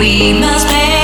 We must pay.